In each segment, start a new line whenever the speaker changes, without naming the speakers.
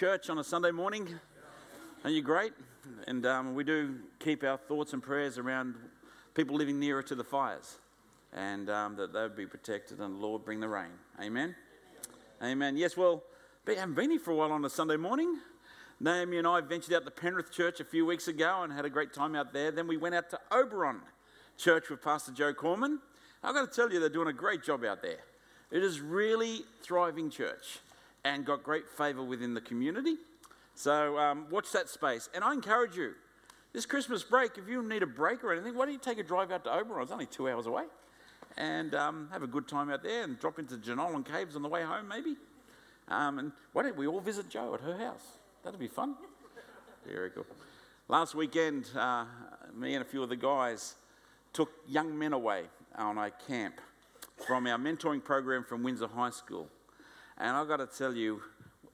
church on a Sunday morning. Are you great? And um, we do keep our thoughts and prayers around people living nearer to the fires and um, that they would be protected and the Lord bring the rain. Amen? Amen. Yes, well, I haven't been here for a while on a Sunday morning. Naomi and I ventured out to Penrith Church a few weeks ago and had a great time out there. Then we went out to Oberon Church with Pastor Joe Corman. I've got to tell you, they're doing a great job out there. It is really thriving church and got great favour within the community. So um, watch that space. And I encourage you, this Christmas break, if you need a break or anything, why don't you take a drive out to Oberon? It's only two hours away. And um, have a good time out there and drop into Jenolan Caves on the way home, maybe. Um, and why don't we all visit Joe at her house? That'd be fun. Very cool. Last weekend, uh, me and a few of the guys took young men away on a camp from our mentoring program from Windsor High School. And I've got to tell you,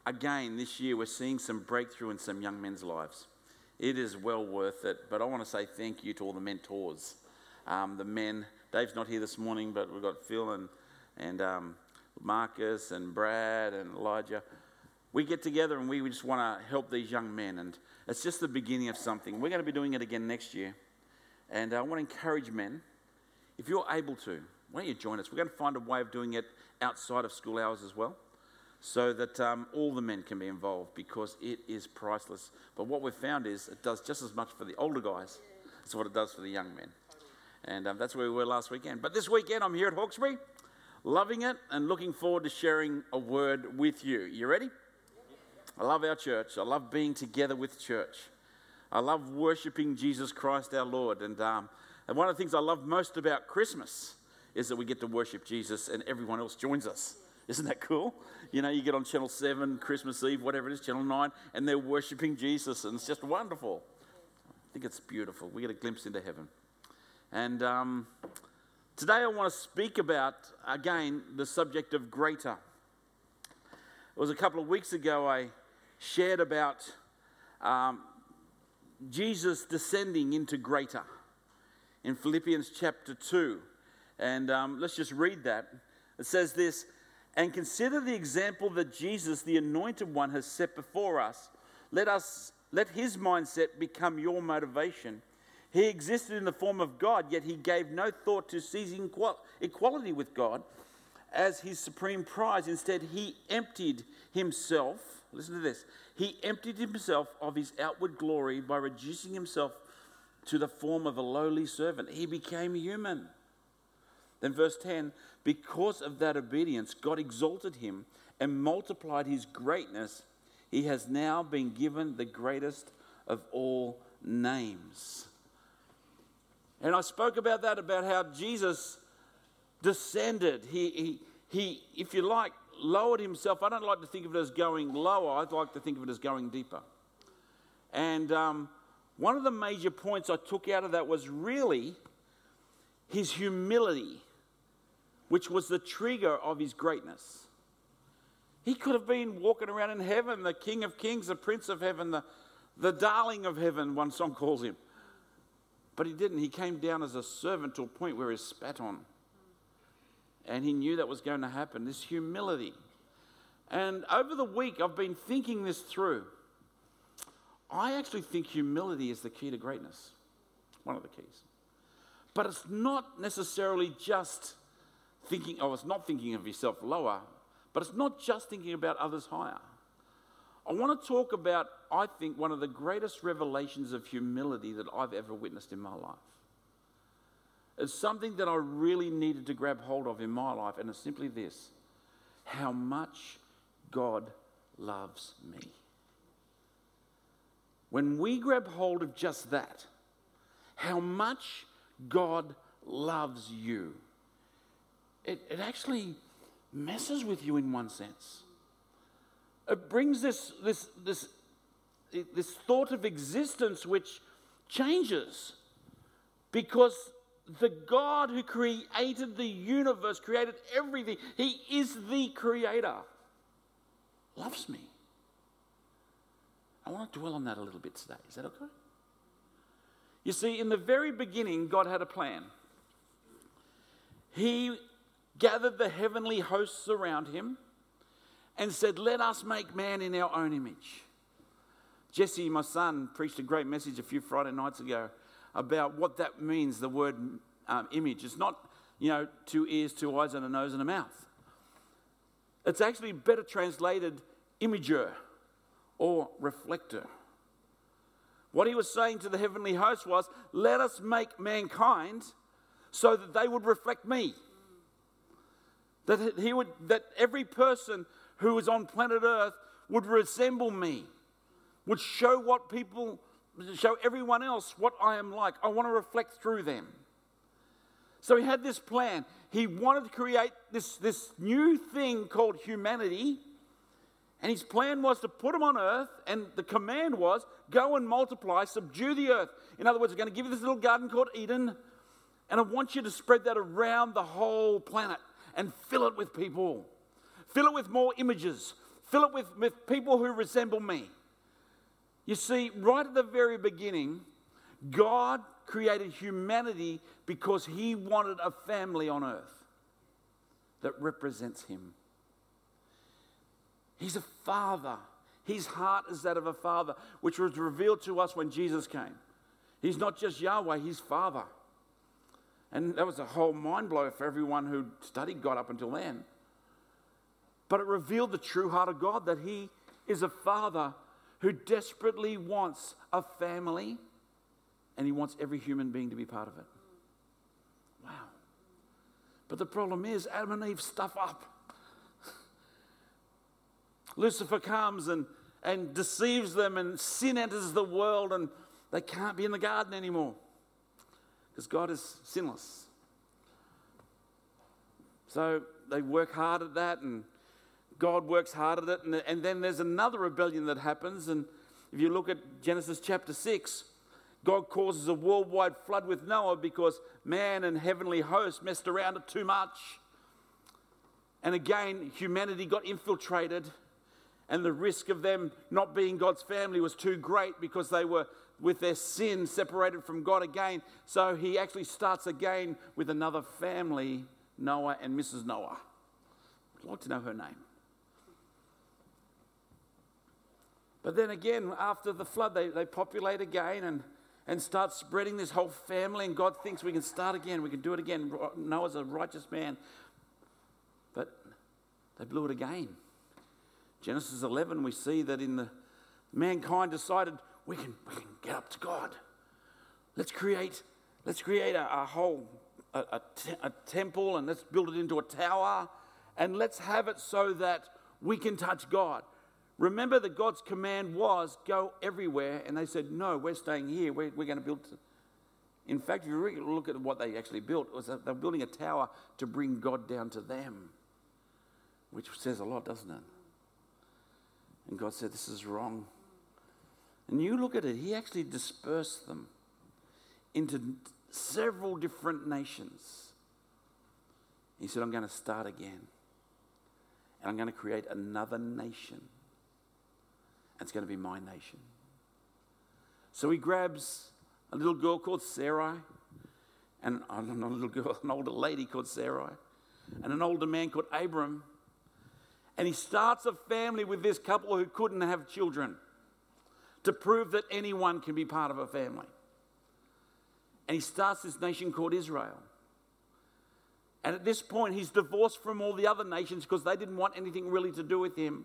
again, this year we're seeing some breakthrough in some young men's lives. It is well worth it. But I want to say thank you to all the mentors, um, the men. Dave's not here this morning, but we've got Phil and, and um, Marcus and Brad and Elijah. We get together and we just want to help these young men. And it's just the beginning of something. We're going to be doing it again next year. And I want to encourage men, if you're able to, why don't you join us? We're going to find a way of doing it outside of school hours as well so that um, all the men can be involved because it is priceless. But what we've found is it does just as much for the older guys as what it does for the young men. And um, that's where we were last weekend. But this weekend, I'm here at Hawkesbury, loving it and looking forward to sharing a word with you. You ready? I love our church. I love being together with church. I love worshiping Jesus Christ our Lord. And, um, and one of the things I love most about Christmas is that we get to worship Jesus and everyone else joins us. Isn't that cool? You know, you get on Channel 7, Christmas Eve, whatever it is, Channel 9, and they're worshiping Jesus, and it's just wonderful. I think it's beautiful. We get a glimpse into heaven. And um, today I want to speak about, again, the subject of greater. It was a couple of weeks ago I shared about um, Jesus descending into greater in Philippians chapter 2. And um, let's just read that. It says this and consider the example that Jesus, the anointed one, has set before us. Let us let his mindset become your motivation. He existed in the form of God, yet he gave no thought to seizing equality with God as his supreme prize. Instead, he emptied himself. Listen to this. He emptied himself of his outward glory by reducing himself to the form of a lowly servant. He became human. Then, verse 10 because of that obedience, God exalted him and multiplied his greatness. He has now been given the greatest of all names. And I spoke about that, about how Jesus descended. He, he, he, if you like, lowered himself. I don't like to think of it as going lower, I'd like to think of it as going deeper. And um, one of the major points I took out of that was really his humility which was the trigger of his greatness. He could have been walking around in heaven, the King of Kings, the Prince of Heaven, the, the darling of heaven, one song calls him. But he didn't. He came down as a servant to a point where he spat on. And he knew that was going to happen this humility. And over the week, I've been thinking this through. I actually think humility is the key to greatness, one of the keys. But it's not necessarily just thinking, oh, it's not thinking of yourself lower, but it's not just thinking about others higher. I want to talk about, I think, one of the greatest revelations of humility that I've ever witnessed in my life. It's something that I really needed to grab hold of in my life, and it's simply this how much God loves me. When we grab hold of just that, how much God loves you it, it actually messes with you in one sense. It brings this, this, this, this thought of existence which changes because the God who created the universe, created everything, He is the creator, loves me. I want to dwell on that a little bit today. Is that okay? You see, in the very beginning, God had a plan. He gathered the heavenly hosts around him, and said, Let us make man in our own image. Jesse, my son, preached a great message a few Friday nights ago about what that means, the word um, image. It's not, you know, two ears, two eyes, and a nose and a mouth. It's actually better translated imager or reflector. What he was saying to the heavenly host was, Let us make mankind so that they would reflect me. That, he would, that every person who is on planet Earth would resemble me, would show what people, show everyone else what I am like. I want to reflect through them. So he had this plan. He wanted to create this, this new thing called humanity. And his plan was to put them on earth, and the command was go and multiply, subdue the earth. In other words, we're going to give you this little garden called Eden, and I want you to spread that around the whole planet and fill it with people. Fill it with more images. Fill it with, with people who resemble me. You see, right at the very beginning, God created humanity because he wanted a family on earth that represents him. He's a father. His heart is that of a father, which was revealed to us when Jesus came. He's not just Yahweh, he's Father. And that was a whole mind blow for everyone who studied God up until then. But it revealed the true heart of God that He is a Father who desperately wants a family and He wants every human being to be part of it. Wow. But the problem is, Adam and Eve stuff up. Lucifer comes and, and deceives them, and sin enters the world, and they can't be in the garden anymore because God is sinless. So they work hard at that, and God works hard at it. And, and then there's another rebellion that happens. And if you look at Genesis chapter 6, God causes a worldwide flood with Noah because man and heavenly hosts messed around it too much. And again, humanity got infiltrated, and the risk of them not being God's family was too great because they were, with their sin, separated from God again. So he actually starts again with another family, Noah and Mrs. Noah. I'd like to know her name. But then again, after the flood, they, they populate again and, and start spreading this whole family. And God thinks we can start again, we can do it again. Noah's a righteous man. But they blew it again. Genesis 11, we see that in the mankind decided we can, we can get up to God. Let's create, let's create a, a whole a, a, te- a temple and let's build it into a tower and let's have it so that we can touch God. Remember that God's command was go everywhere, and they said, No, we're staying here. We're, we're going to build. In fact, if you look at what they actually built, was they're building a tower to bring God down to them, which says a lot, doesn't it? And God said, This is wrong. And you look at it, He actually dispersed them into several different nations. He said, I'm going to start again. And I'm going to create another nation it's going to be my nation. So he grabs a little girl called Sarai, and uh, not a little girl, an older lady called Sarai, and an older man called Abram. And he starts a family with this couple who couldn't have children to prove that anyone can be part of a family. And he starts this nation called Israel. And at this point, he's divorced from all the other nations because they didn't want anything really to do with him.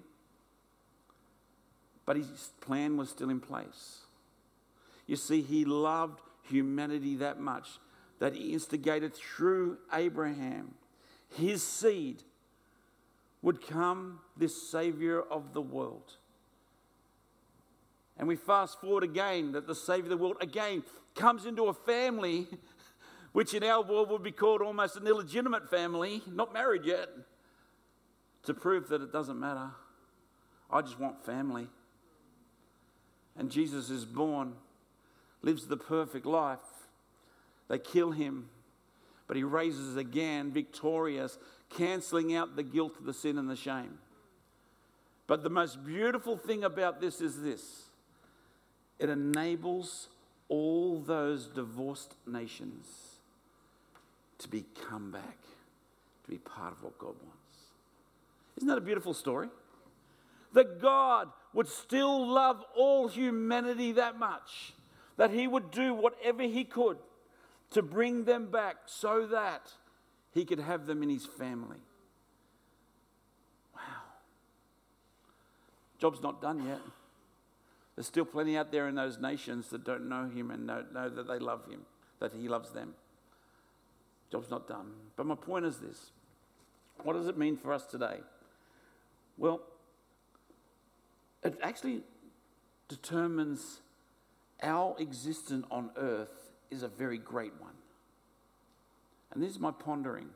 But his plan was still in place. You see, he loved humanity that much that he instigated through Abraham. His seed would come this Savior of the world. And we fast forward again that the Savior of the world again comes into a family which in our world would be called almost an illegitimate family, not married yet, to prove that it doesn't matter. I just want family and Jesus is born, lives the perfect life. They kill him, but he raises again, victorious, canceling out the guilt, the sin, and the shame. But the most beautiful thing about this is this it enables all those divorced nations to be come back, to be part of what God wants. Isn't that a beautiful story? that God would still love all humanity that much, that He would do whatever He could to bring them back so that He could have them in His family. Wow. Job's not done yet. There's still plenty out there in those nations that don't know Him and don't know that they love Him, that He loves them. Job's not done. But my point is this what does it mean for us today? Well, it actually determines our existence on earth is a very great one. And this is my pondering.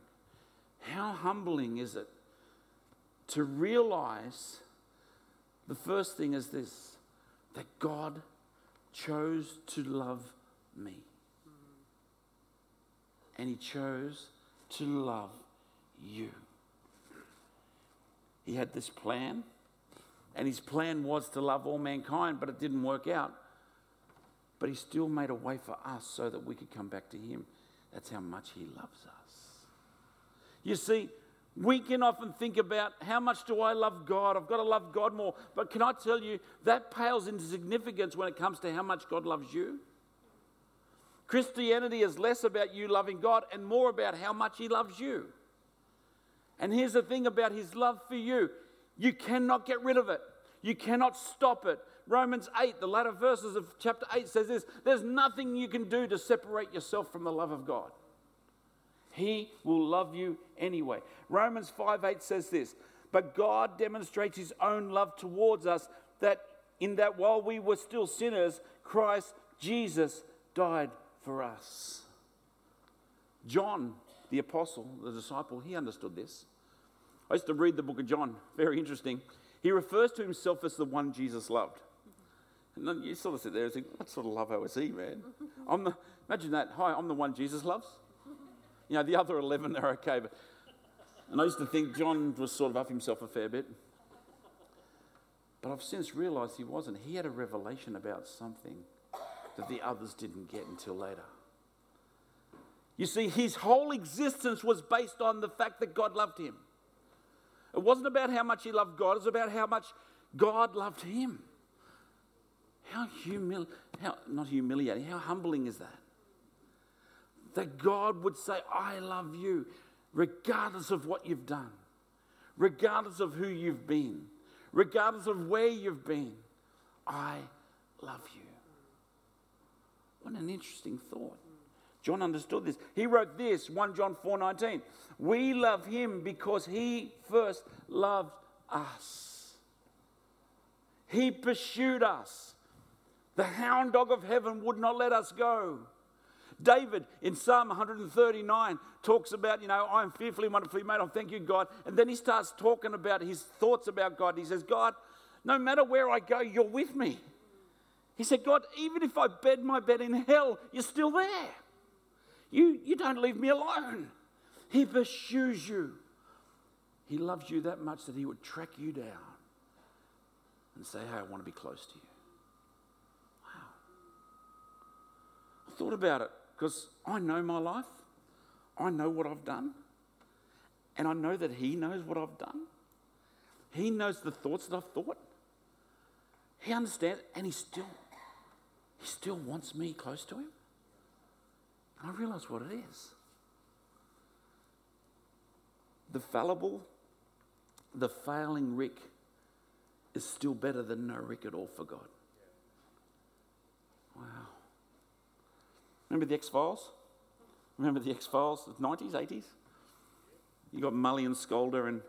How humbling is it to realize the first thing is this that God chose to love me. And He chose to love you. He had this plan, and His plan was to love all mankind, but it didn't work out. But He still made a way for us so that we could come back to Him. That's how much He loves us. You see, we can often think about how much do I love God? I've got to love God more. But can I tell you, that pales into significance when it comes to how much God loves you. Christianity is less about you loving God and more about how much He loves you. And here's the thing about His love for you you cannot get rid of it, you cannot stop it. Romans 8, the latter verses of chapter 8 says this there's nothing you can do to separate yourself from the love of God. He will love you anyway. Romans 5 8 says this, but God demonstrates his own love towards us that in that while we were still sinners, Christ Jesus died for us. John, the apostle, the disciple, he understood this. I used to read the book of John, very interesting. He refers to himself as the one Jesus loved. And then you sort of sit there and think, what sort of love was he, man? I'm the, imagine that. Hi, I'm the one Jesus loves. You know, the other 11, they're okay. But, and I used to think John was sort of up himself a fair bit. But I've since realised he wasn't. He had a revelation about something that the others didn't get until later. You see, his whole existence was based on the fact that God loved him. It wasn't about how much he loved God, it was about how much God loved him. How humil how not humiliating, how humbling is that? That God would say, I love you, regardless of what you've done, regardless of who you've been, regardless of where you've been. I love you. What an interesting thought. John understood this. He wrote this, 1 John 4:19. We love him because he first loved us. He pursued us. The hound dog of heaven would not let us go. David in Psalm 139 talks about, you know, I am fearfully and wonderfully made. I thank you, God. And then he starts talking about his thoughts about God. He says, God, no matter where I go, you're with me. He said, God, even if I bed my bed in hell, you're still there. You, you don't leave me alone. He pursues you. He loves you that much that he would track you down and say, Hey, I want to be close to you. Wow. I thought about it because I know my life, I know what I've done, and I know that He knows what I've done. He knows the thoughts that I've thought. He understands, and He still, He still wants me close to Him. And I realize what it is. The fallible, the failing Ric is still better than no Ric at all for God. Remember the X Files? Remember the X Files, the 90s, 80s? You got Mully and Sculder, and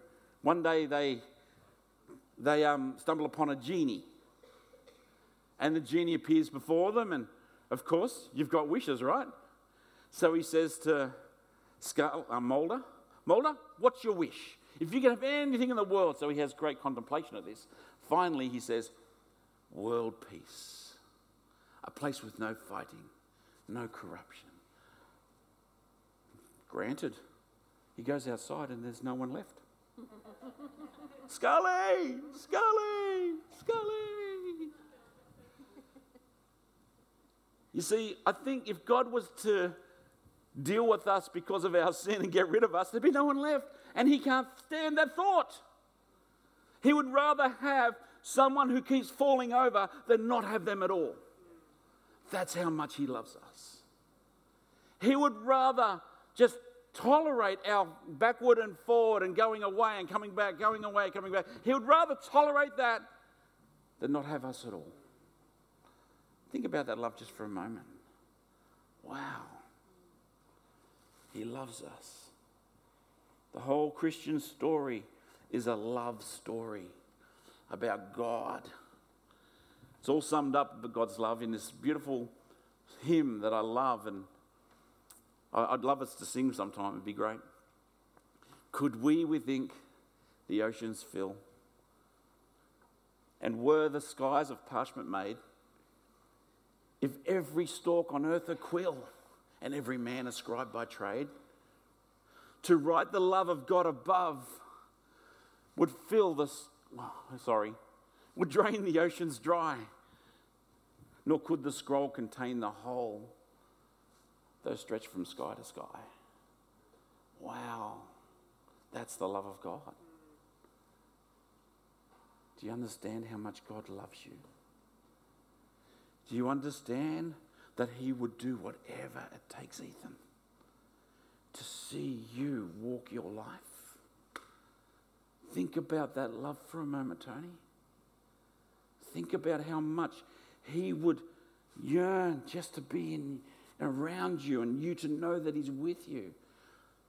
one day they, they um, stumble upon a genie. And the genie appears before them, and of course, you've got wishes, right? So he says to Skull, uh, Mulder, Mulder, what's your wish? If you can have anything in the world, so he has great contemplation of this. Finally, he says, world peace, a place with no fighting, no corruption. Granted, he goes outside and there's no one left. Scully! Scully! Scully! You see, I think if God was to deal with us because of our sin and get rid of us, there'd be no one left. And he can't stand that thought. He would rather have someone who keeps falling over than not have them at all. That's how much He loves us. He would rather just tolerate our backward and forward and going away and coming back, going away, coming back. He would rather tolerate that than not have us at all. Think about that love just for a moment. Wow. He loves us. The whole Christian story is a love story about God. It's all summed up by God's love in this beautiful hymn that I love, and I'd love us to sing sometime, it'd be great. Could we with ink the oceans fill? And were the skies of parchment made? If every stalk on earth a quill, and every man a scribe by trade, to write the love of God above would fill this, oh, sorry, would drain the oceans dry, nor could the scroll contain the whole, though stretched from sky to sky. Wow, that's the love of God. Do you understand how much God loves you? Do you understand that He would do whatever it takes, Ethan? to see you walk your life. Think about that love for a moment, Tony. Think about how much He would yearn just to be in, around you and you to know that He's with you.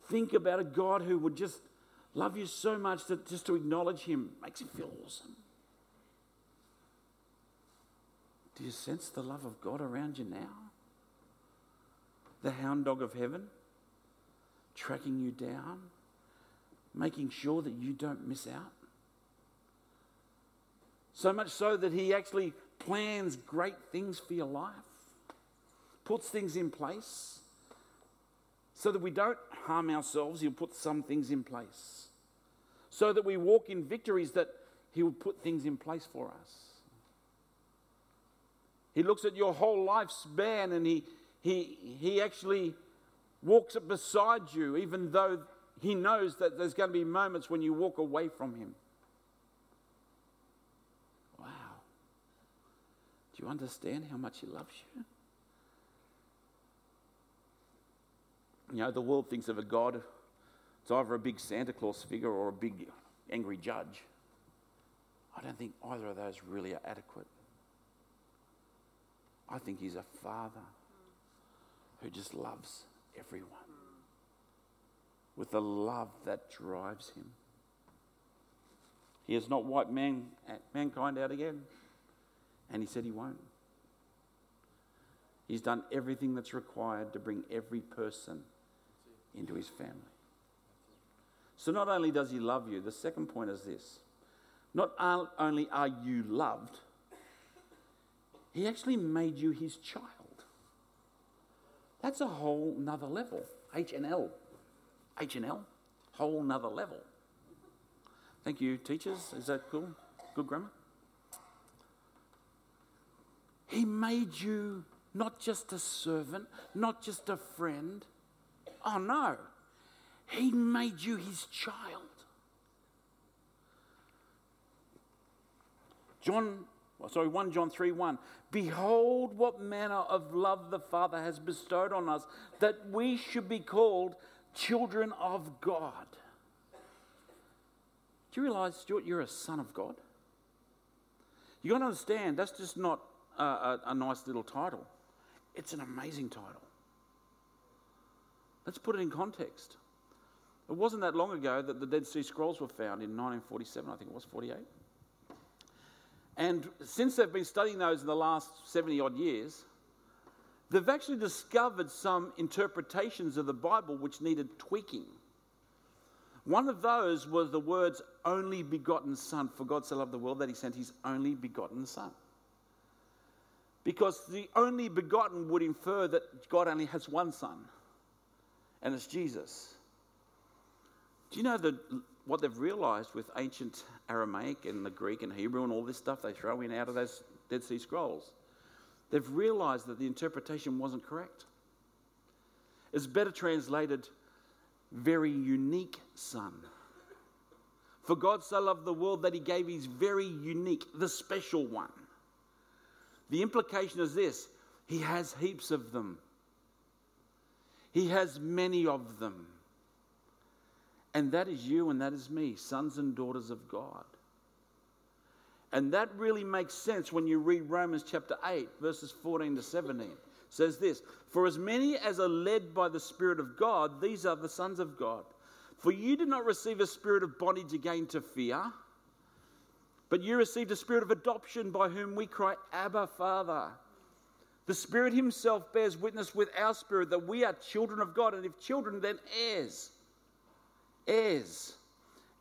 Think about a God who would just love you so much that just to acknowledge Him makes you feel awesome. Do you sense the love of God around you now? The hound dog of heaven? tracking you down, making sure that you don't miss out. So much so that He actually plans great things for your life, puts things in place so that we don't harm ourselves. He'll put some things in place so that we walk in victories that He will put things in place for us. He looks at your whole lifespan and he, he, he actually walks beside you, even though he knows that there's going to be moments when you walk away from him. Do you understand how much he loves you? You know, the world thinks of a God, it's either a big Santa Claus figure or a big angry judge. I don't think either of those really are adequate. I think he's a father who just loves everyone with the love that drives him. He has not wiped man, mankind out again, and he said he won't. He's done everything that's required to bring every person into his family. So, not only does he love you, the second point is this not only are you loved, he actually made you his child. That's a whole nother level. H and L. H and L. Whole nother level. Thank you, teachers. Is that cool? Good grammar? He made you not just a servant, not just a friend. Oh no. He made you his child. John oh, sorry, 1 John 3 1. Behold, what manner of love the Father has bestowed on us, that we should be called children of God. Do you realize, Stuart, you're a son of God? You've got to understand, that's just not a, a, a nice little title, it's an amazing title. Let's put it in context. It wasn't that long ago that the Dead Sea Scrolls were found in 1947, I think it was 48. And since they've been studying those in the last 70 odd years, they've actually discovered some interpretations of the Bible which needed tweaking. One of those was the words only begotten Son. For God so loved the world that he sent his only begotten Son. Because the only begotten would infer that God only has one Son, and it's Jesus. Do you know that what they've realized with ancient Aramaic and the Greek and Hebrew and all this stuff they throw in out of those Dead Sea Scrolls, they've realized that the interpretation wasn't correct. It's better translated very unique son. For God so loved the world that he gave his very unique, the special one. The implication is this He has heaps of them, He has many of them. And that is you and that is me, sons and daughters of God. And that really makes sense when you read Romans chapter 8, verses 14 to 17. It says this For as many as are led by the Spirit of God, these are the sons of God. For you did not receive a spirit of bondage again to fear, but you received a spirit of adoption by whom we cry, Abba, Father. The Spirit Himself bears witness with our spirit that we are children of God, and if children, then heirs. Heirs.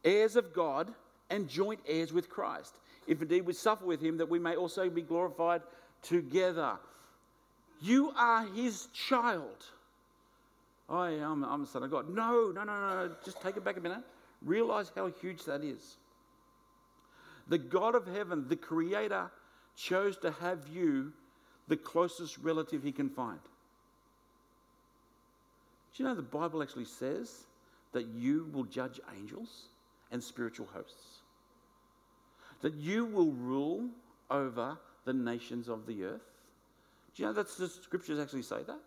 Heirs of God and joint heirs with Christ if indeed we suffer with him, that we may also be glorified together. You are his child. I am I'm a son of God. No, no, no, no. Just take it back a minute. Realize how huge that is. The God of heaven, the creator, chose to have you the closest relative he can find. Do you know the Bible actually says that you will judge angels and spiritual hosts? that you will rule over the nations of the earth. Do you know that the scriptures actually say that?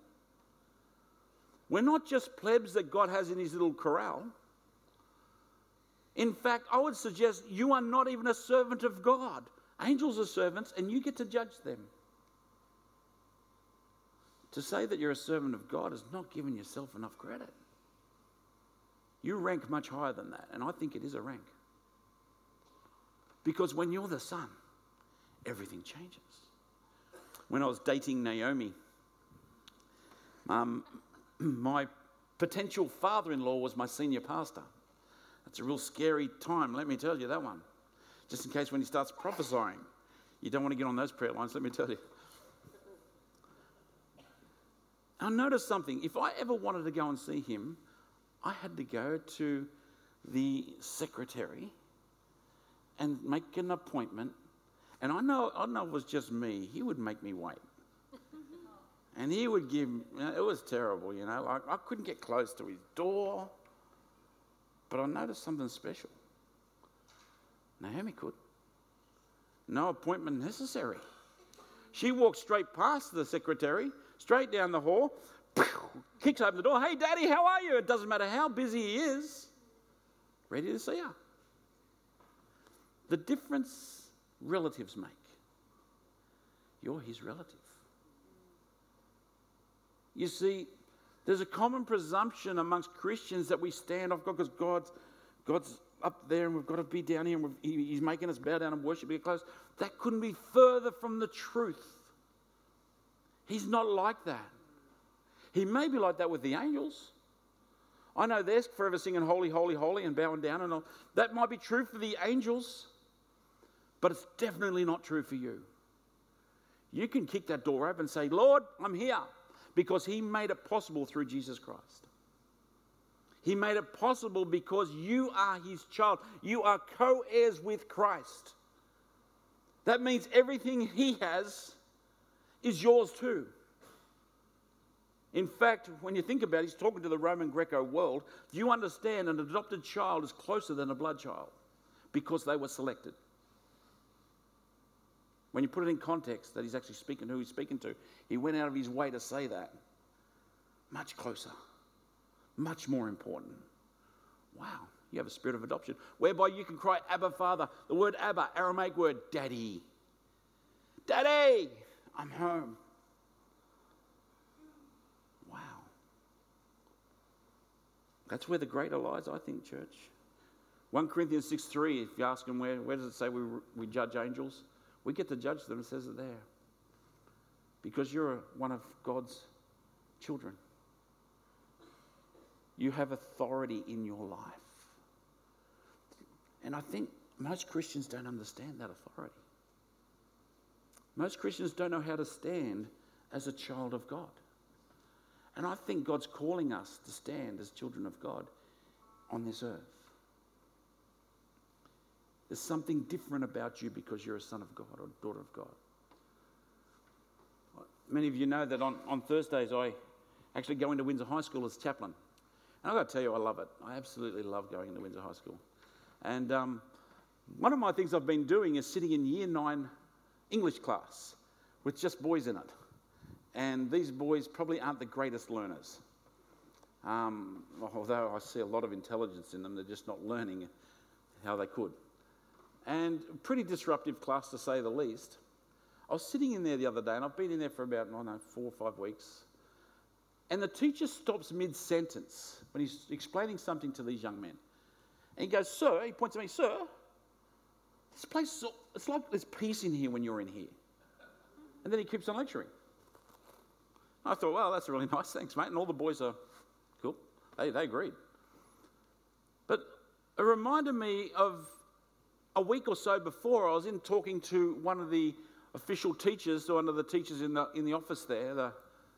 We're not just plebs that God has in his little corral. In fact, I would suggest you are not even a servant of God. Angels are servants, and you get to judge them. To say that you're a servant of God is not giving yourself enough credit. You rank much higher than that, and I think it is a rank. Because when you're the son, everything changes. When I was dating Naomi, um, my potential father in law was my senior pastor. That's a real scary time, let me tell you that one. Just in case when he starts prophesying, you don't want to get on those prayer lines, let me tell you. I noticed something. If I ever wanted to go and see him, I had to go to the secretary and make an appointment. And I know, I know it was just me. He would make me wait. And he would give, you know, it was terrible, you know. Like I couldn't get close to his door. But I noticed something special. Naomi could. No appointment necessary. She walked straight past the secretary, straight down the hall, kicks open the door. Hey, Daddy, how are you? It doesn't matter how busy he is, ready to see her. The difference relatives make. You're his relative. You see, there's a common presumption amongst Christians that we stand off God because God's, God's up there and we've got to be down here and He's making us bow down and worship, get close. That couldn't be further from the truth. He's not like that. He may be like that with the angels. I know they're forever singing holy, holy, holy and bowing down and all. That might be true for the angels. But it's definitely not true for you. You can kick that door open and say, Lord, I'm here because He made it possible through Jesus Christ. He made it possible because you are His child. You are co heirs with Christ. That means everything He has is yours too. In fact, when you think about it, he's talking to the Roman Greco world. Do you understand an adopted child is closer than a blood child because they were selected? When you put it in context that he's actually speaking to who he's speaking to, he went out of his way to say that. Much closer, much more important. Wow, you have a spirit of adoption whereby you can cry, Abba, Father. The word Abba, Aramaic word, Daddy. Daddy, I'm home. Wow. That's where the greater lies, I think, church. 1 Corinthians 6 3, if you ask them where, where does it say we, we judge angels? We get to judge them, says it there. Because you're one of God's children. You have authority in your life. And I think most Christians don't understand that authority. Most Christians don't know how to stand as a child of God. And I think God's calling us to stand as children of God on this earth. There's something different about you because you're a son of God or daughter of God. Many of you know that on, on Thursdays I actually go into Windsor High School as chaplain. And I've got to tell you, I love it. I absolutely love going into Windsor High School. And um, one of my things I've been doing is sitting in year nine English class with just boys in it. And these boys probably aren't the greatest learners. Um, although I see a lot of intelligence in them, they're just not learning how they could. And pretty disruptive class to say the least. I was sitting in there the other day, and I've been in there for about, I don't know, four or five weeks. And the teacher stops mid sentence when he's explaining something to these young men. And he goes, Sir, he points at me, Sir, this place, it's like there's peace in here when you're in here. And then he keeps on lecturing. I thought, well, that's really nice, thanks, mate. And all the boys are cool. They, they agreed. But it reminded me of a week or so before, I was in talking to one of the official teachers, or one of the teachers in the, in the office there, the,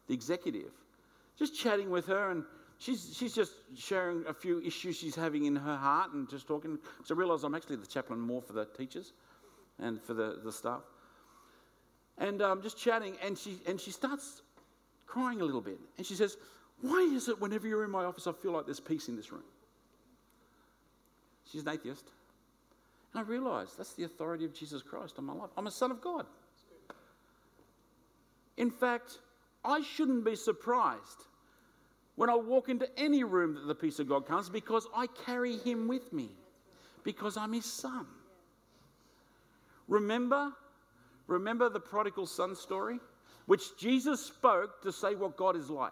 the executive, just chatting with her, and she's, she's just sharing a few issues she's having in her heart and just talking. So I realised I'm actually the chaplain more for the teachers and for the, the staff. And I'm um, just chatting, and she, and she starts crying a little bit. And she says, Why is it whenever you're in my office, I feel like there's peace in this room? She's an atheist. And I realised that's the authority of Jesus Christ on my life. I'm a son of God. In fact, I shouldn't be surprised when I walk into any room that the peace of God comes because I carry him with me because I'm his son. Remember, remember the prodigal son story, which Jesus spoke to say what God is like.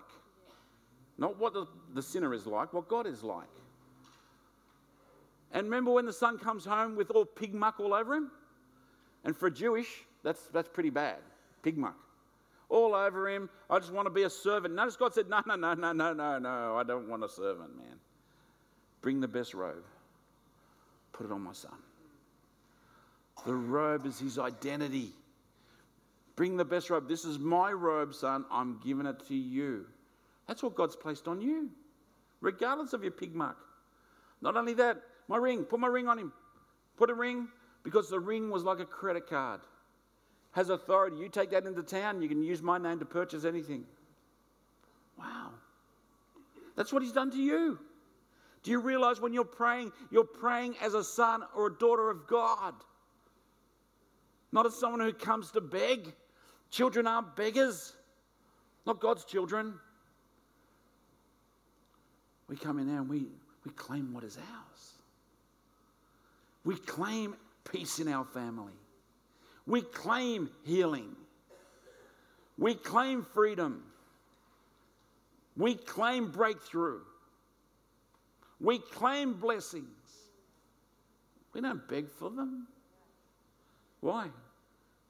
Not what the, the sinner is like, what God is like. And remember when the son comes home with all pig muck all over him? And for a Jewish, that's, that's pretty bad. Pig muck all over him. I just want to be a servant. Notice God said, No, no, no, no, no, no, no. I don't want a servant, man. Bring the best robe, put it on my son. The robe is his identity. Bring the best robe. This is my robe, son. I'm giving it to you. That's what God's placed on you, regardless of your pig mark. Not only that, my ring, put my ring on him. Put a ring because the ring was like a credit card has authority. You take that into town, you can use my name to purchase anything. Wow. That's what he's done to you. Do you realize when you're praying, you're praying as a son or a daughter of God? Not as someone who comes to beg. Children aren't beggars, not God's children. We come in there and we, we claim what is ours. We claim peace in our family. We claim healing. We claim freedom. We claim breakthrough. We claim blessings. We don't beg for them. Why?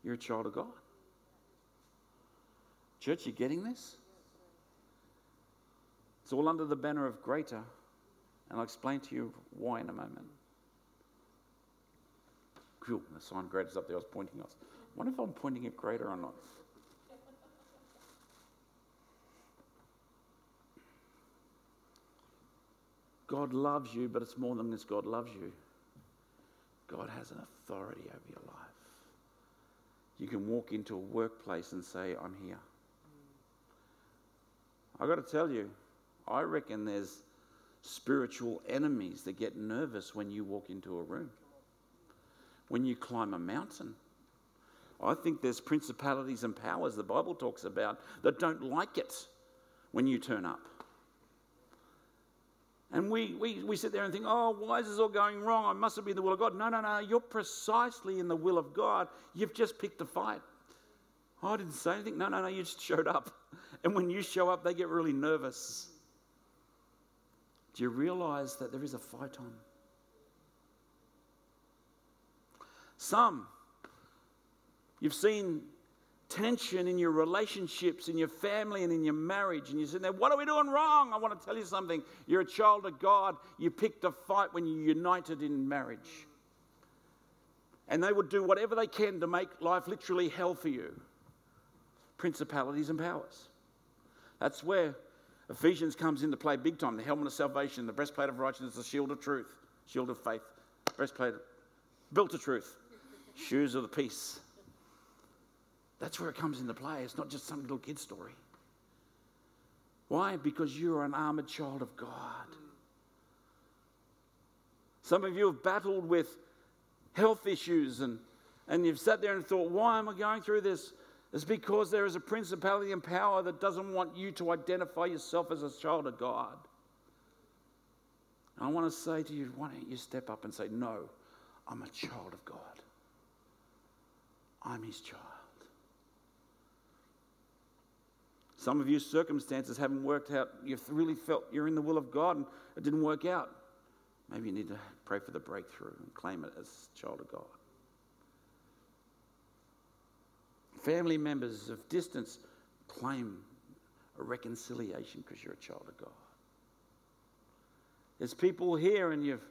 You're a child of God. Church, you getting this? It's all under the banner of greater, and I'll explain to you why in a moment. Cool, the sign greater is up there. I was pointing us. Wonder if I'm pointing it greater or not. God loves you, but it's more than this God loves you. God has an authority over your life. You can walk into a workplace and say, I'm here. I've got to tell you, I reckon there's spiritual enemies that get nervous when you walk into a room when you climb a mountain. I think there's principalities and powers the Bible talks about that don't like it when you turn up. And we, we, we sit there and think, oh, why is this all going wrong? I mustn't be in the will of God. No, no, no. You're precisely in the will of God. You've just picked a fight. Oh, I didn't say anything. No, no, no. You just showed up. And when you show up, they get really nervous. Do you realize that there is a fight on? Some, you've seen tension in your relationships, in your family, and in your marriage, and you're sitting there, What are we doing wrong? I want to tell you something. You're a child of God. You picked a fight when you're united in marriage. And they would do whatever they can to make life literally hell for you principalities and powers. That's where Ephesians comes into play big time the helmet of salvation, the breastplate of righteousness, the shield of truth, shield of faith, breastplate, built of truth shoes of the peace. That's where it comes into play. It's not just some little kid story. Why? Because you're an armored child of God. Some of you have battled with health issues and, and you've sat there and thought, why am I going through this? It's because there is a principality and power that doesn't want you to identify yourself as a child of God. And I want to say to you, why don't you step up and say, No, I'm a child of God. I'm his child. Some of your circumstances haven't worked out. You've really felt you're in the will of God and it didn't work out. Maybe you need to pray for the breakthrough and claim it as child of God. Family members of distance claim a reconciliation because you're a child of God. There's people here and you've,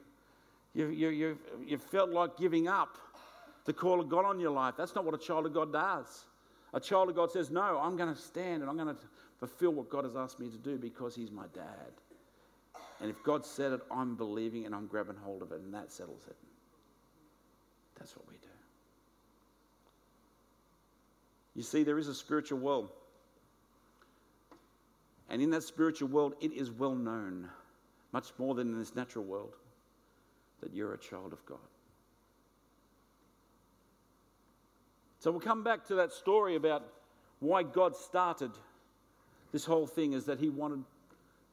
you've, you've, you've felt like giving up the call of God on your life. That's not what a child of God does. A child of God says, No, I'm going to stand and I'm going to fulfill what God has asked me to do because He's my dad. And if God said it, I'm believing and I'm grabbing hold of it, and that settles it. That's what we do. You see, there is a spiritual world. And in that spiritual world, it is well known, much more than in this natural world, that you're a child of God. So we'll come back to that story about why God started this whole thing is that He wanted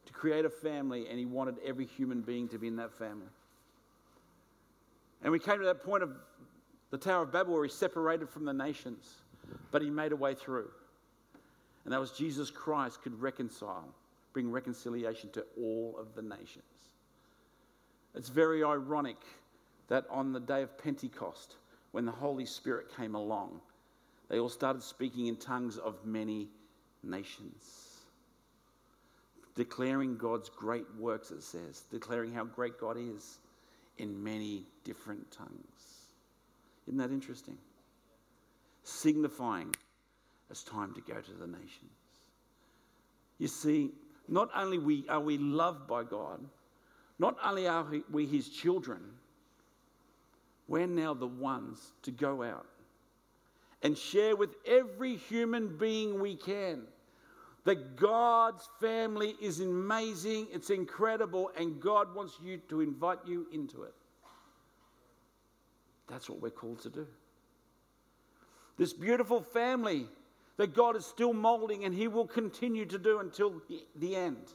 to create a family and He wanted every human being to be in that family. And we came to that point of the Tower of Babel where He separated from the nations, but He made a way through. And that was Jesus Christ could reconcile, bring reconciliation to all of the nations. It's very ironic that on the day of Pentecost, when the Holy Spirit came along, they all started speaking in tongues of many nations, declaring God's great works, it says, declaring how great God is in many different tongues. Isn't that interesting? Signifying it's time to go to the nations. You see, not only we, are we loved by God, not only are we his children, we're now the ones to go out and share with every human being we can that God's family is amazing, it's incredible, and God wants you to invite you into it. That's what we're called to do. This beautiful family that God is still molding and He will continue to do until the end.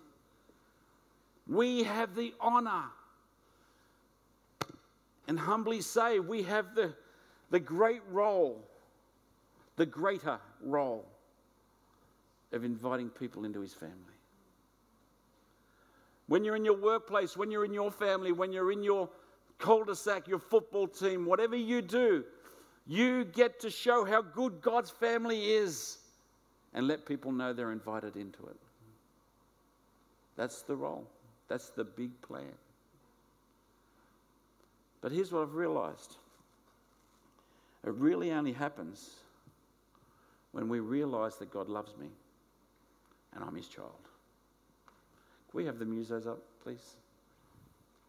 We have the honor and humbly say we have the, the great role, the greater role of inviting people into his family. When you're in your workplace, when you're in your family, when you're in your cul de sac, your football team, whatever you do, you get to show how good God's family is and let people know they're invited into it. That's the role, that's the big plan. But here's what I've realized it really only happens when we realize that God loves me and I'm his child. Can we have the musos up, please?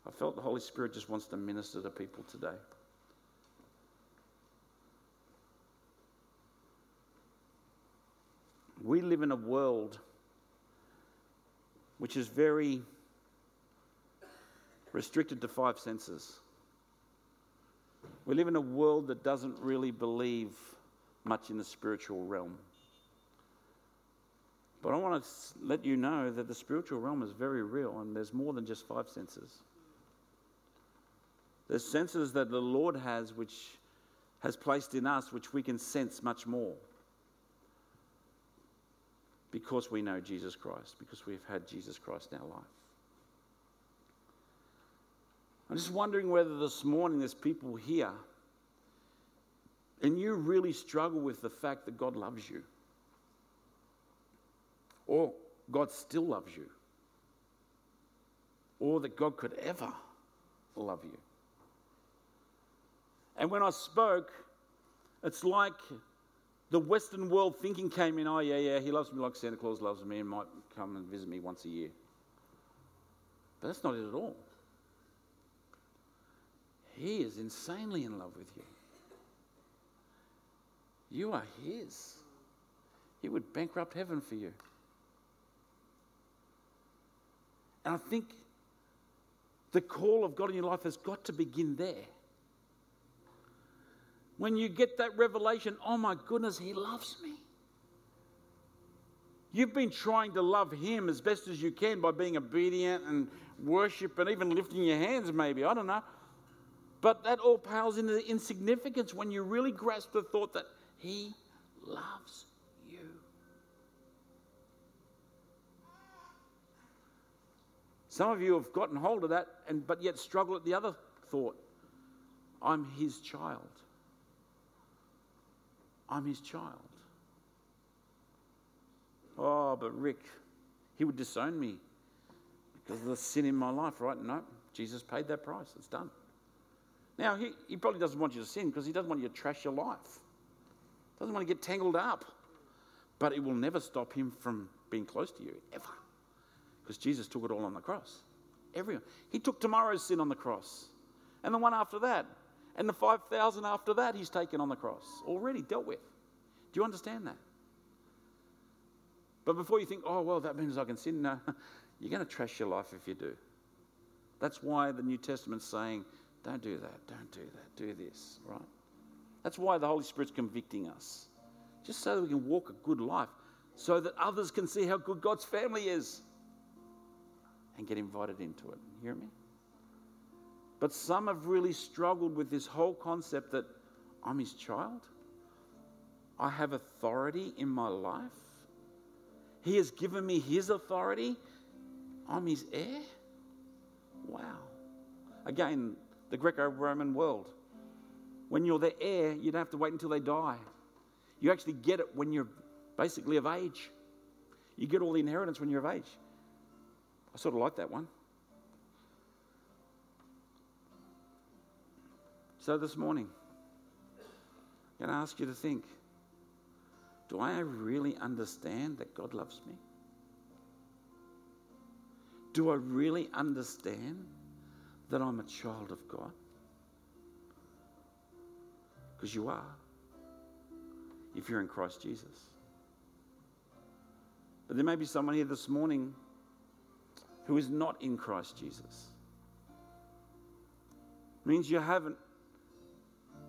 I felt the Holy Spirit just wants to minister to people today. We live in a world which is very restricted to five senses. We live in a world that doesn't really believe much in the spiritual realm. But I want to let you know that the spiritual realm is very real and there's more than just five senses. There's senses that the Lord has, which has placed in us, which we can sense much more because we know Jesus Christ, because we've had Jesus Christ in our life. I'm just wondering whether this morning there's people here and you really struggle with the fact that God loves you, or God still loves you, or that God could ever love you. And when I spoke, it's like the Western world thinking came in, oh, yeah, yeah, he loves me like Santa Claus loves me and might come and visit me once a year. But that's not it at all. He is insanely in love with you. You are His. He would bankrupt heaven for you. And I think The call of God in your life has got to begin there. When you get that revelation, oh my goodness, He loves me. You've been trying to love Him as best as you can by being obedient and worship and even lifting your hands, maybe. I don't know. But that all pales into insignificance when you really grasp the thought that He loves you. Some of you have gotten hold of that, and, but yet struggle at the other thought I'm His child. I'm His child. Oh, but Ric, He would disown me because of the sin in my life, right? No, Jesus paid that price. It's done. Now, he, he probably doesn't want you to sin because he doesn't want you to trash your life. Doesn't want to get tangled up. But it will never stop him from being close to you, ever. Because Jesus took it all on the cross. Everyone. He took tomorrow's sin on the cross. And the one after that. And the 5,000 after that, he's taken on the cross. Already dealt with. Do you understand that? But before you think, oh, well, that means I can sin, no, you're going to trash your life if you do. That's why the New Testament's saying, don't do that, don't do that, do this, right? That's why the Holy Spirit's convicting us, just so that we can walk a good life, so that others can see how good God's family is and get invited into it. You hear me? But some have really struggled with this whole concept that I'm his child. I have authority in my life. He has given me his authority. I'm his heir. Wow. Again, the Greco Roman world. When you're the heir, you don't have to wait until they die. You actually get it when you're basically of age. You get all the inheritance when you're of age. I sort of like that one. So this morning, I'm going to ask you to think do I really understand that God loves me? Do I really understand that I'm a child of God? Because you are, if you're in Christ Jesus. But there may be someone here this morning who is not in Christ Jesus. It means you haven't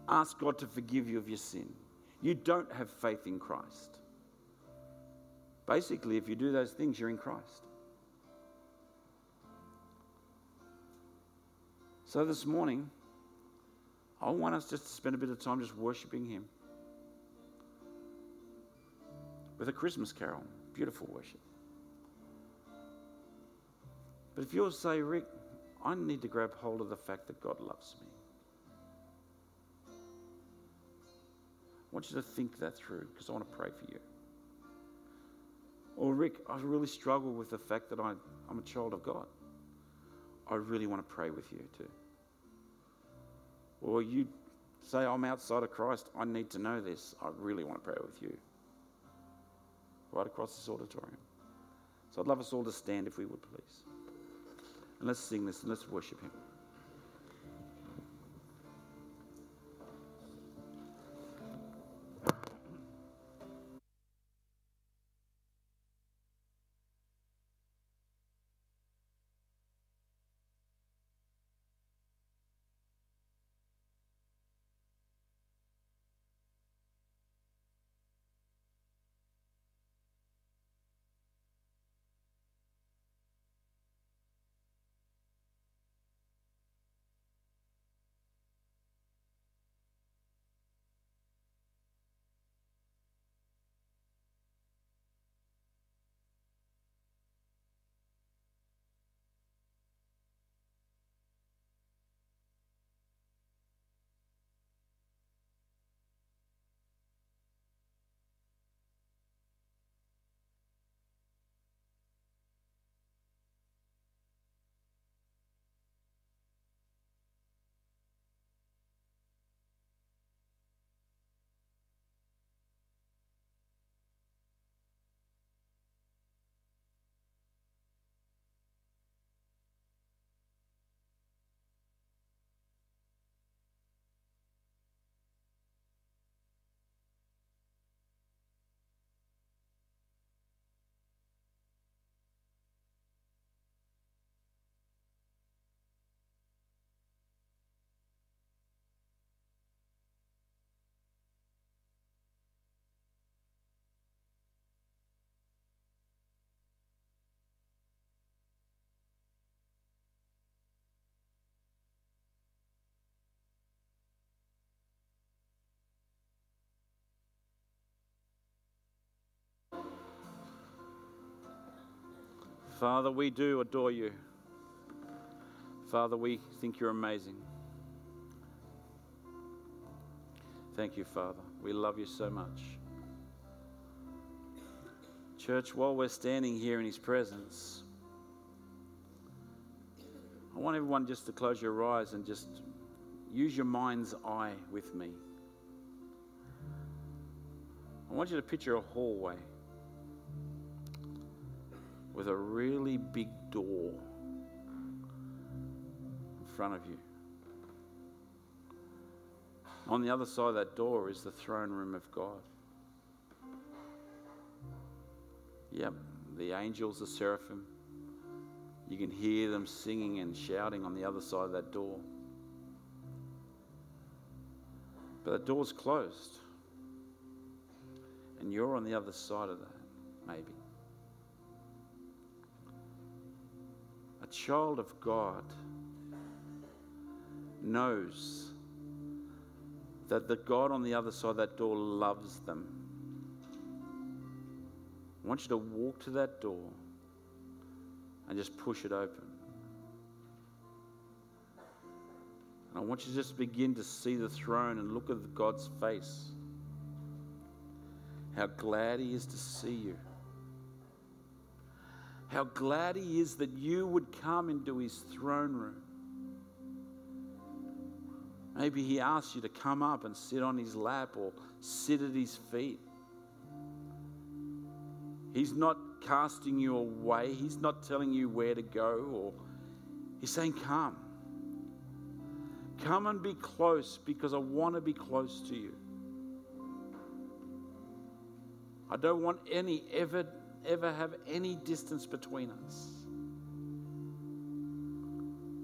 asked God to forgive you of your sin. You don't have faith in Christ. Basically, if you do those things, you're in Christ. So this morning, I want us just to spend a bit of time just worshiping Him with a Christmas carol. Beautiful worship. But if you'll say, Ric, I need to grab hold of the fact that God loves me. I want you to think that through because I want to pray for you. Or, Ric, I really struggle with the fact that I, I'm a child of God. I really want to pray with you too. Or you say, I'm outside of Christ, I need to know this. I really want to pray with you. Right across this auditorium. So I'd love us all to stand if we would, please. And let's sing this and let's worship Him. Father, we do adore you. Father, we think you're amazing. Thank you, Father. We love you so much. Church, while we're standing here in His presence, I want everyone just to close your eyes and just use your mind's eye with me. I want you to picture a hallway with a really big door in front of you. On the other side of that door is the throne room of God. Yep, the angels, the seraphim. You can hear them singing and shouting on the other side of that door. But the door's closed. And you're on the other side of that, maybe. Child of God knows that the God on the other side of that door loves them. I want you to walk to that door and just push it open. And I want you to just begin to see the throne and look at God's face. How glad He is to see you. How glad He is that you would come into His throne room. Maybe He asks you to come up and sit on His lap or sit at His feet. He's not casting you away, He's not telling you where to go, or He's saying, Come. Come and be close because I want to be close to you. I don't want any ever ever have any distance between us.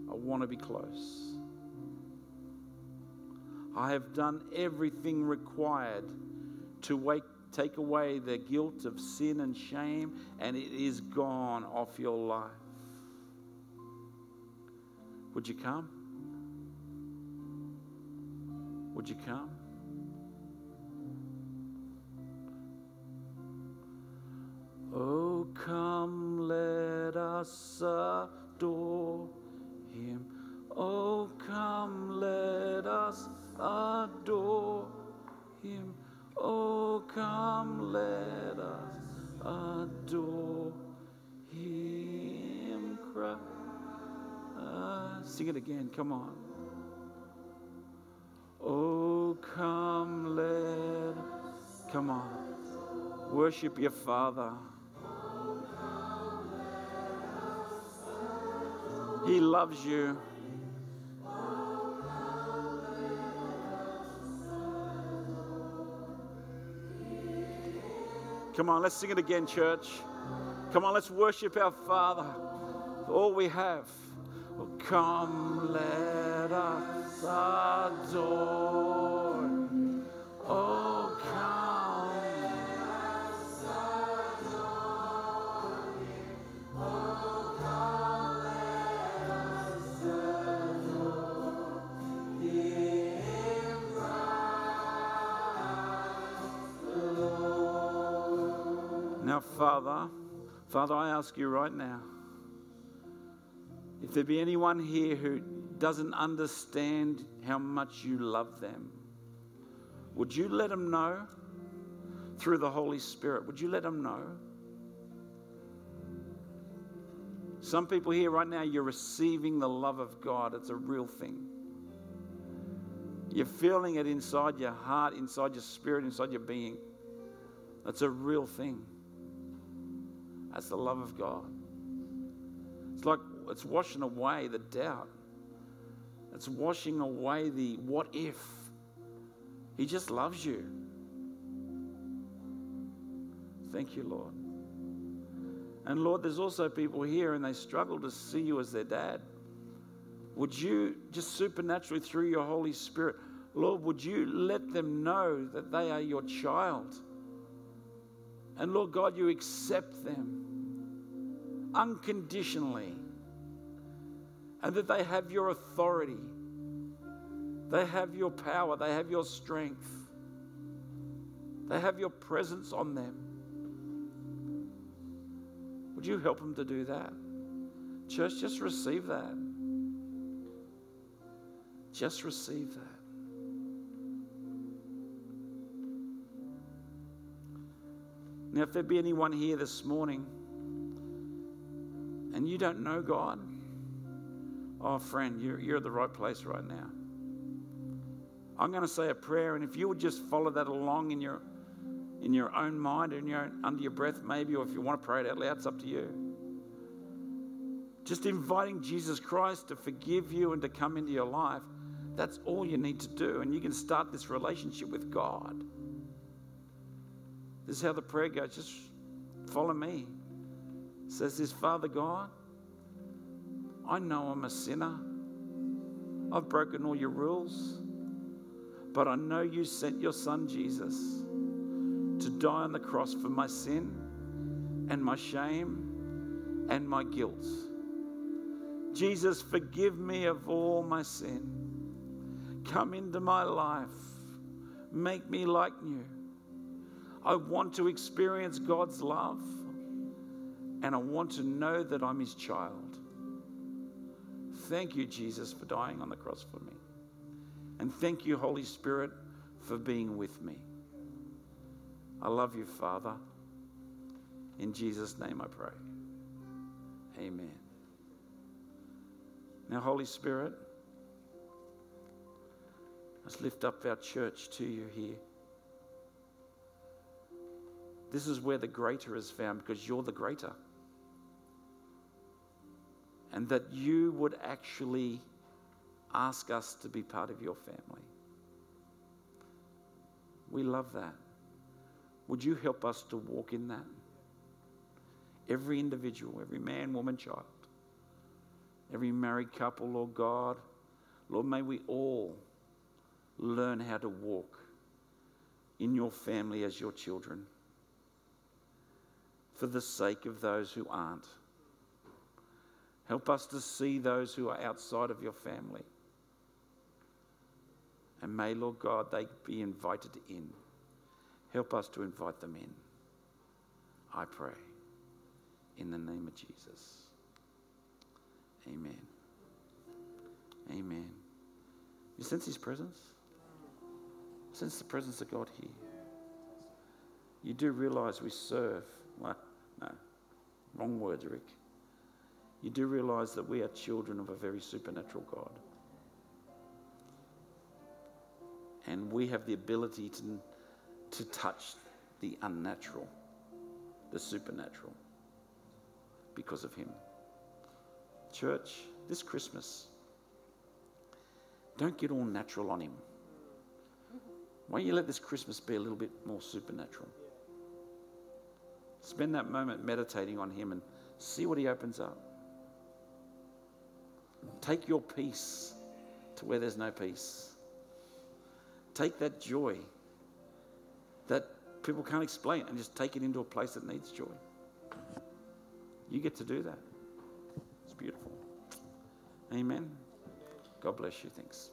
I want to be close. I have done everything required to wake, take away the guilt of sin and shame, and it is gone off your life. Would you come? Would you come? Oh, come, let us adore him. Oh, come, let us adore him. Oh, come, let us adore him. Uh, sing it again, come on. Oh, come, let Come on. Worship your Father. He loves you. Come on, let's sing it again, church. Come on, let's worship our Father all we have. Oh, come, let us adore. Oh, Father, Father, I ask you right now if there be anyone here who doesn't understand how much you love them, would you let them know through the Holy Spirit? Would you let them know? Some people here right now, you're receiving the love of God. It's a real thing. You're feeling it inside your heart, inside your spirit, inside your being. That's a real thing. That's the love of God. It's like it's washing away the doubt. It's washing away the what if. He just loves you. Thank you, Lord. And Lord, there's also people here and they struggle to see you as their dad. Would you just supernaturally through your Holy Spirit, Lord, would you let them know that they are your child? And Lord God, you accept them unconditionally and that they have your authority, they have your power, they have your strength, they have your presence on them. Would you help them to do that? Church, just receive that. Just receive that. Now, if there be anyone here this morning and you don't know God, oh, friend, you're, you're at the right place right now. I'm going to say a prayer, and if you would just follow that along in your in your own mind, in your own, under your breath, maybe, or if you want to pray it out loud, it's up to you. Just inviting Jesus Christ to forgive you and to come into your life. That's all you need to do, and you can start this relationship with God. This is how the prayer goes. Just follow me. It says this Father God, I know I'm a sinner. I've broken all your rules. But I know you sent your son Jesus to die on the cross for my sin and my shame and my guilt. Jesus, forgive me of all my sin. Come into my life. Make me like you. I want to experience God's love and I want to know that I'm his child. Thank you, Jesus, for dying on the cross for me. And thank you, Holy Spirit, for being with me. I love you, Father. In Jesus' name I pray. Amen. Now, Holy Spirit, let's lift up our church to you here. This is where the greater is found because you're the greater. And that you would actually ask us to be part of your family. We love that. Would you help us to walk in that? Every individual, every man, woman, child, every married couple, Lord God, Lord, may we all learn how to walk in your family as your children for the sake of those who aren't. Help us to see those who are outside of your family and may, Lord God, they be invited in. Help us to invite them in. I pray. In the name of Jesus. Amen. Amen. You sense His presence? Sense the presence of God here. You do realize we serve. Well, no, wrong words, Ric. You do realize that we are children of a very supernatural God. and we have the ability to, to touch the unnatural, the supernatural, because of Him. Church, this Christmas, don't get all natural on Him. Why don't you let this Christmas be a little bit more supernatural? Spend that moment meditating on Him and see what He opens up. Take your peace to where there's no peace. Take that joy that people can't explain and just take it into a place that needs joy. You get to do that. It's beautiful. Amen. God bless you. Thanks.